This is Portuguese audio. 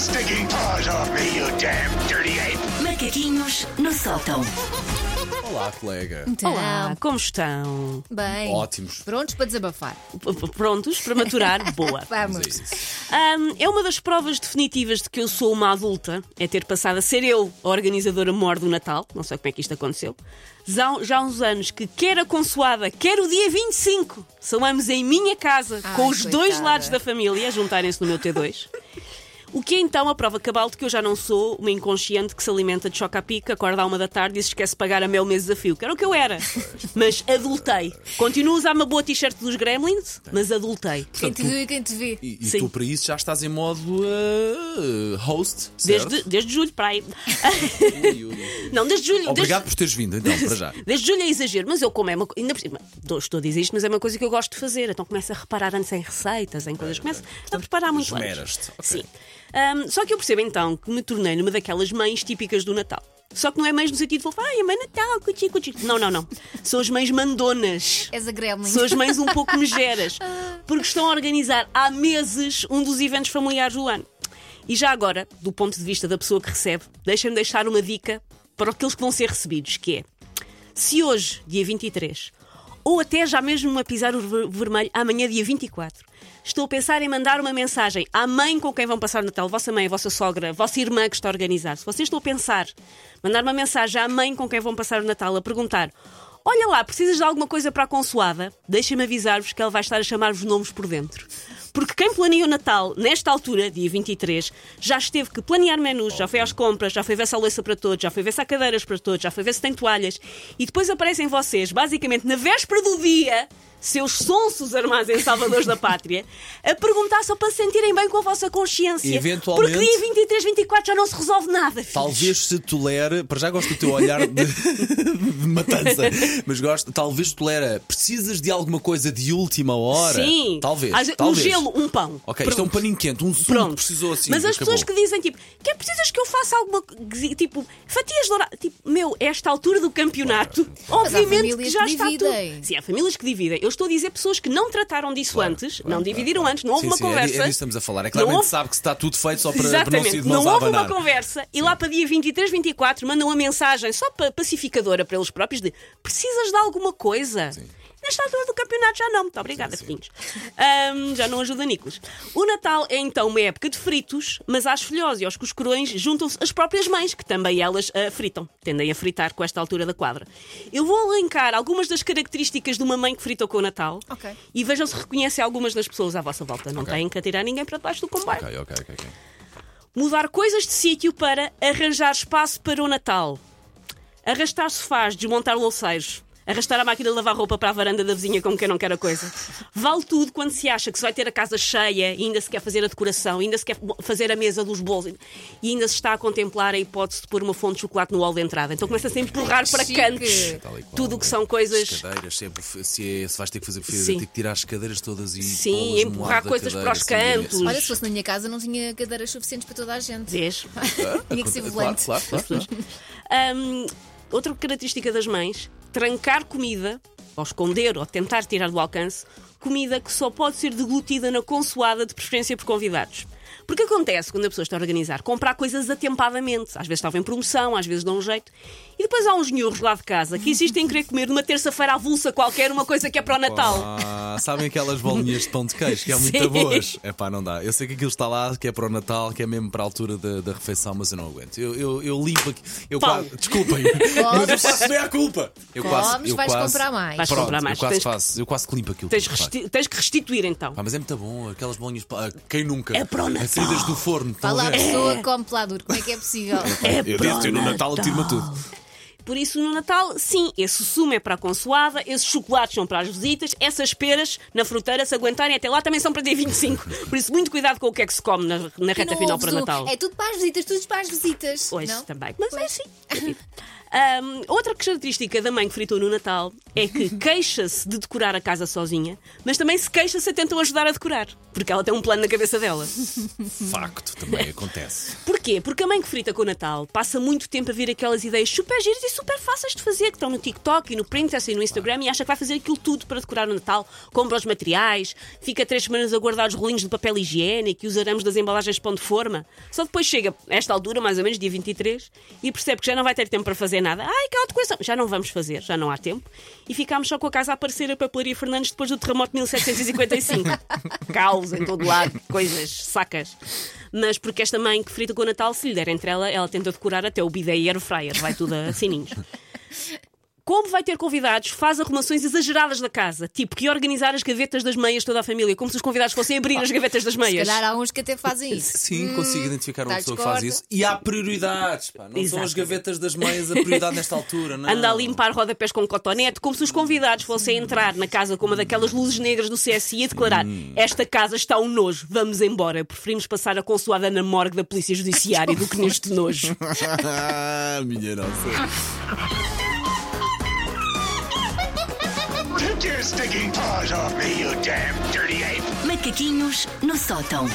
stinking paws off me, you damn dirty ape! Macaquinhos no sótão. Olá, colega. Então, Olá, como estão? Bem. Ótimos. Prontos para desabafar. P- p- Prontos para maturar? Boa. Vamos. Ahm, é uma das provas definitivas de que eu sou uma adulta, é ter passado a ser eu a organizadora maior do Natal. Não sei como é que isto aconteceu. Já, já há uns anos que quer a consoada, quer o dia 25, são ambos em minha casa, Ai, com os dois coitada. lados da família, a juntarem-se no meu T2. O que é então a prova cabal de que eu já não sou uma inconsciente que se alimenta de choca-pica, acorda à uma da tarde e se esquece de pagar a mel mês desafio, que era o que eu era. Mas adultei. Continuo a usar uma boa t-shirt dos Gremlins, mas adultei. Quem te viu e quem te vê. E, e tu para isso já estás em modo uh, host, certo? Desde, desde julho para aí. Não, desde julho. Obrigado por teres vindo, então, para já. Desde, desde julho é exagero, mas eu como é uma ainda por cima, estou- a dizer isto, mas é uma coisa que eu gosto de fazer. Então começo a reparar antes em receitas, em coisas. Começo a preparar muito antes. esmeras-te, ok. Sim. Ahm, só que eu percebo então que me tornei numa daquelas mães típicas do Natal. Só que não é mães no sentido de falar, ai, a mãe Natal, cuti, cuti. Não, não, não. São as mães mandonas. És a gremlin. São as mães um pouco megeras. Porque estão a organizar há meses um dos eventos familiares do ano. E já agora, do ponto de vista da pessoa que recebe, deixem-me deixar uma dica para aqueles que vão ser recebidos, que é se hoje, dia 23, ou até já mesmo a pisar o ver- vermelho, amanhã, dia 24, estou a pensar em mandar uma mensagem à mãe com quem vão passar o Natal, vossa mãe, vossa sogra, vossa irmã que está a organizar. Se vocês estão a pensar, mandar uma mensagem à mãe com quem vão passar o Natal a perguntar. Olha lá, precisas de alguma coisa para a consoada? Deixem-me avisar-vos que ela vai estar a chamar-vos nomes por dentro. Porque quem planeia o Natal, nesta altura, dia 23, já esteve que planear menus, já foi às compras, já foi ver se há louça para todos, já foi ver se há cadeiras para todos, já foi ver se tem toalhas. E depois aparecem vocês, basicamente na véspera do dia, seus sonsos armazéns salvadores da pátria, a perguntar só para se sentirem bem com a vossa consciência. Eventualmente- Porque dia 23, 24 já não se resolve nada. filhos. Talvez se tolere, para já gosto do teu olhar de, de matança, mas gosto, talvez tolera, precisas de alguma coisa de última hora? Sim. Talvez. Às talvez. Um gelo, um pão. Ok, isto é um Pronto. paninho quente, um sumo que Pronto. precisou assim. Mas as acabou. pessoas que dizem tipo, que é precisas que eu faça alguma coisa, tipo, fatias douradas, tipo, meu, esta altura do campeonato, obviamente que já que está tudo. Sim, há famílias que dividem. Eu estou a dizer pessoas que não trataram disso antes, não dividiram antes, não houve Sim, uma sim, é di- conversa. É, disso que estamos a falar. É claramente houve- sabe que está tudo feito só para, para não Exatamente, se de não mãos houve uma conversa e lá para dia 23, 24 mandam uma mensagem só pa- pacificadora para eles próprios de precisas de alguma coisa. Nesta altura do campeonato já não, muito obrigada, filhinhos. Ahm, já não ajuda Nicolas. O Natal é então uma época de fritos, mas às filhós e aos cuscurões juntam-se as próprias mães, que também elas ah, fritam. Tendem a fritar com esta altura da quadra. Eu vou elencar algumas das características de uma mãe que frita com o Natal Ok. e vejam se reconhecem algumas das pessoas à vossa volta. Não têm que atirar ninguém para debaixo do comboio Ok, ok, ok. ok. mudar coisas de sítio para arranjar espaço para o Natal, arrastar sofás, desmontar louceiros, arrastar a máquina de lavar roupa para a varanda da vizinha como quem não quer a coisa. Vale tudo quando se acha que se vai ter a casa cheia e ainda se quer fazer a decoração, ainda se quer fazer a mesa dos bolos e ainda se está a contemplar a hipótese de pôr uma fonte de chocolate no hall de entrada. Então começa-se a empurrar para Chique. cantos qual. tudo o que são coisas. As cadeiras, se, é, se, é- se vais ter que fazer ter que tirar as cadeiras todas e Sim, empurrar coisas cadeira, para os assim, cantos. Olha, se fosse na minha casa, não tinha cadeiras suficientes para toda a gente. Vês? Tinha que ser Claro, volante. claro, claro, claro. Hum, outra característica das mães, trancar comida, ou esconder, ou tentar tirar do alcance, comida que só pode ser deglutida na consoada, de preferência por convidados. Porque acontece quando a pessoa está a organizar, comprar coisas atempadamente. Às vezes estavam em promoção, às vezes dão um jeito. E depois há uns nhurros lá de casa que insistem em querer comer numa terça-feira avulsa qualquer uma coisa que é para o Natal. Ah, sabem aquelas bolinhas de pão de queijo que é muito Sim. boas? É pá, não dá. Eu sei que aquilo está lá, que é para o Natal, que é mesmo para a altura da, da refeição, mas eu não aguento. Eu, eu, eu limpo aqui. Eu quase, desculpem, mas eu faço bem a culpa. Eu Comes, eu vais comprar mais. Vais Pronto, comprar mais. Eu quase Tens- faço, eu quase que limpo aquilo. Tens, pá. resti- tens que restituir então. Pá, mas é muito bom, aquelas bolinhas. Quem nunca? É para o Natal. As saídas do forno. Fala a pessoa que come pela duro. Como é que é possível? É Eu para disse, eu no Natal atiro-me a tudo. Por isso, no Natal, sim, esse sumo é para a consoada, esses chocolates são para as visitas, essas peras na fruteira, se aguentarem até lá, também são para dia 25. Por isso, muito cuidado com o que é que se come na, na reta não final ouves para o o- Natal. É tudo para as visitas, tudo para as visitas. Hoje não? também. Mas é assim. Ahm, outra característica da mãe que fritou no Natal é que queixa-se de decorar a casa sozinha, mas também se queixa se a tentam ajudar a decorar, porque ela tem um plano na cabeça dela. Facto, também acontece. Porquê? Porque a mãe que frita com o Natal passa muito tempo a ver aquelas ideias super giras e super fáceis de fazer, que estão no TikTok e no Pinterest e no Instagram, e acha que vai fazer aquilo tudo para decorar o Natal. Compra os materiais, fica três semanas a guardar os rolinhos de papel higiênico e os arames das embalagens de pão de forma. Só depois chega, a esta altura, mais ou menos, dia 23, e percebe que já não vai ter tempo para fazer nada. Ai, aquela decoração! Já não vamos fazer, já não há tempo. E ficámos só com a casa a aparecer a papelaria Fernandes depois do terremoto de 1755. Caos em todo lado, coisas, sacas. Mas porque esta mãe que frita com o Natal, se lhe der entre ela, ela tenta decorar até o bidé e air fryer, vai tudo a sininhos. Como vai ter convidados, faz arrumações exageradas da casa, tipo que organizar as gavetas das meias toda a família, como se os convidados fossem abrir as gavetas das Se meias. calhar há uns que até fazem isso. Sim, consigo identificar uma tá pessoa que faz isso. E há prioridades, pá. Não são Exato. as gavetas das meias a prioridade nesta altura, não. Anda a limpar rodapés com cotonete, como se os convidados fossem entrar na casa com uma daquelas luzes negras do CSI e declarar: Esta casa está um nojo, vamos embora. Preferimos passar a consoada na morgue da Polícia Judiciária do que neste nojo. Minha nossa. Take your paws off me, you damn dirty ape! Macaquinhos no sótão.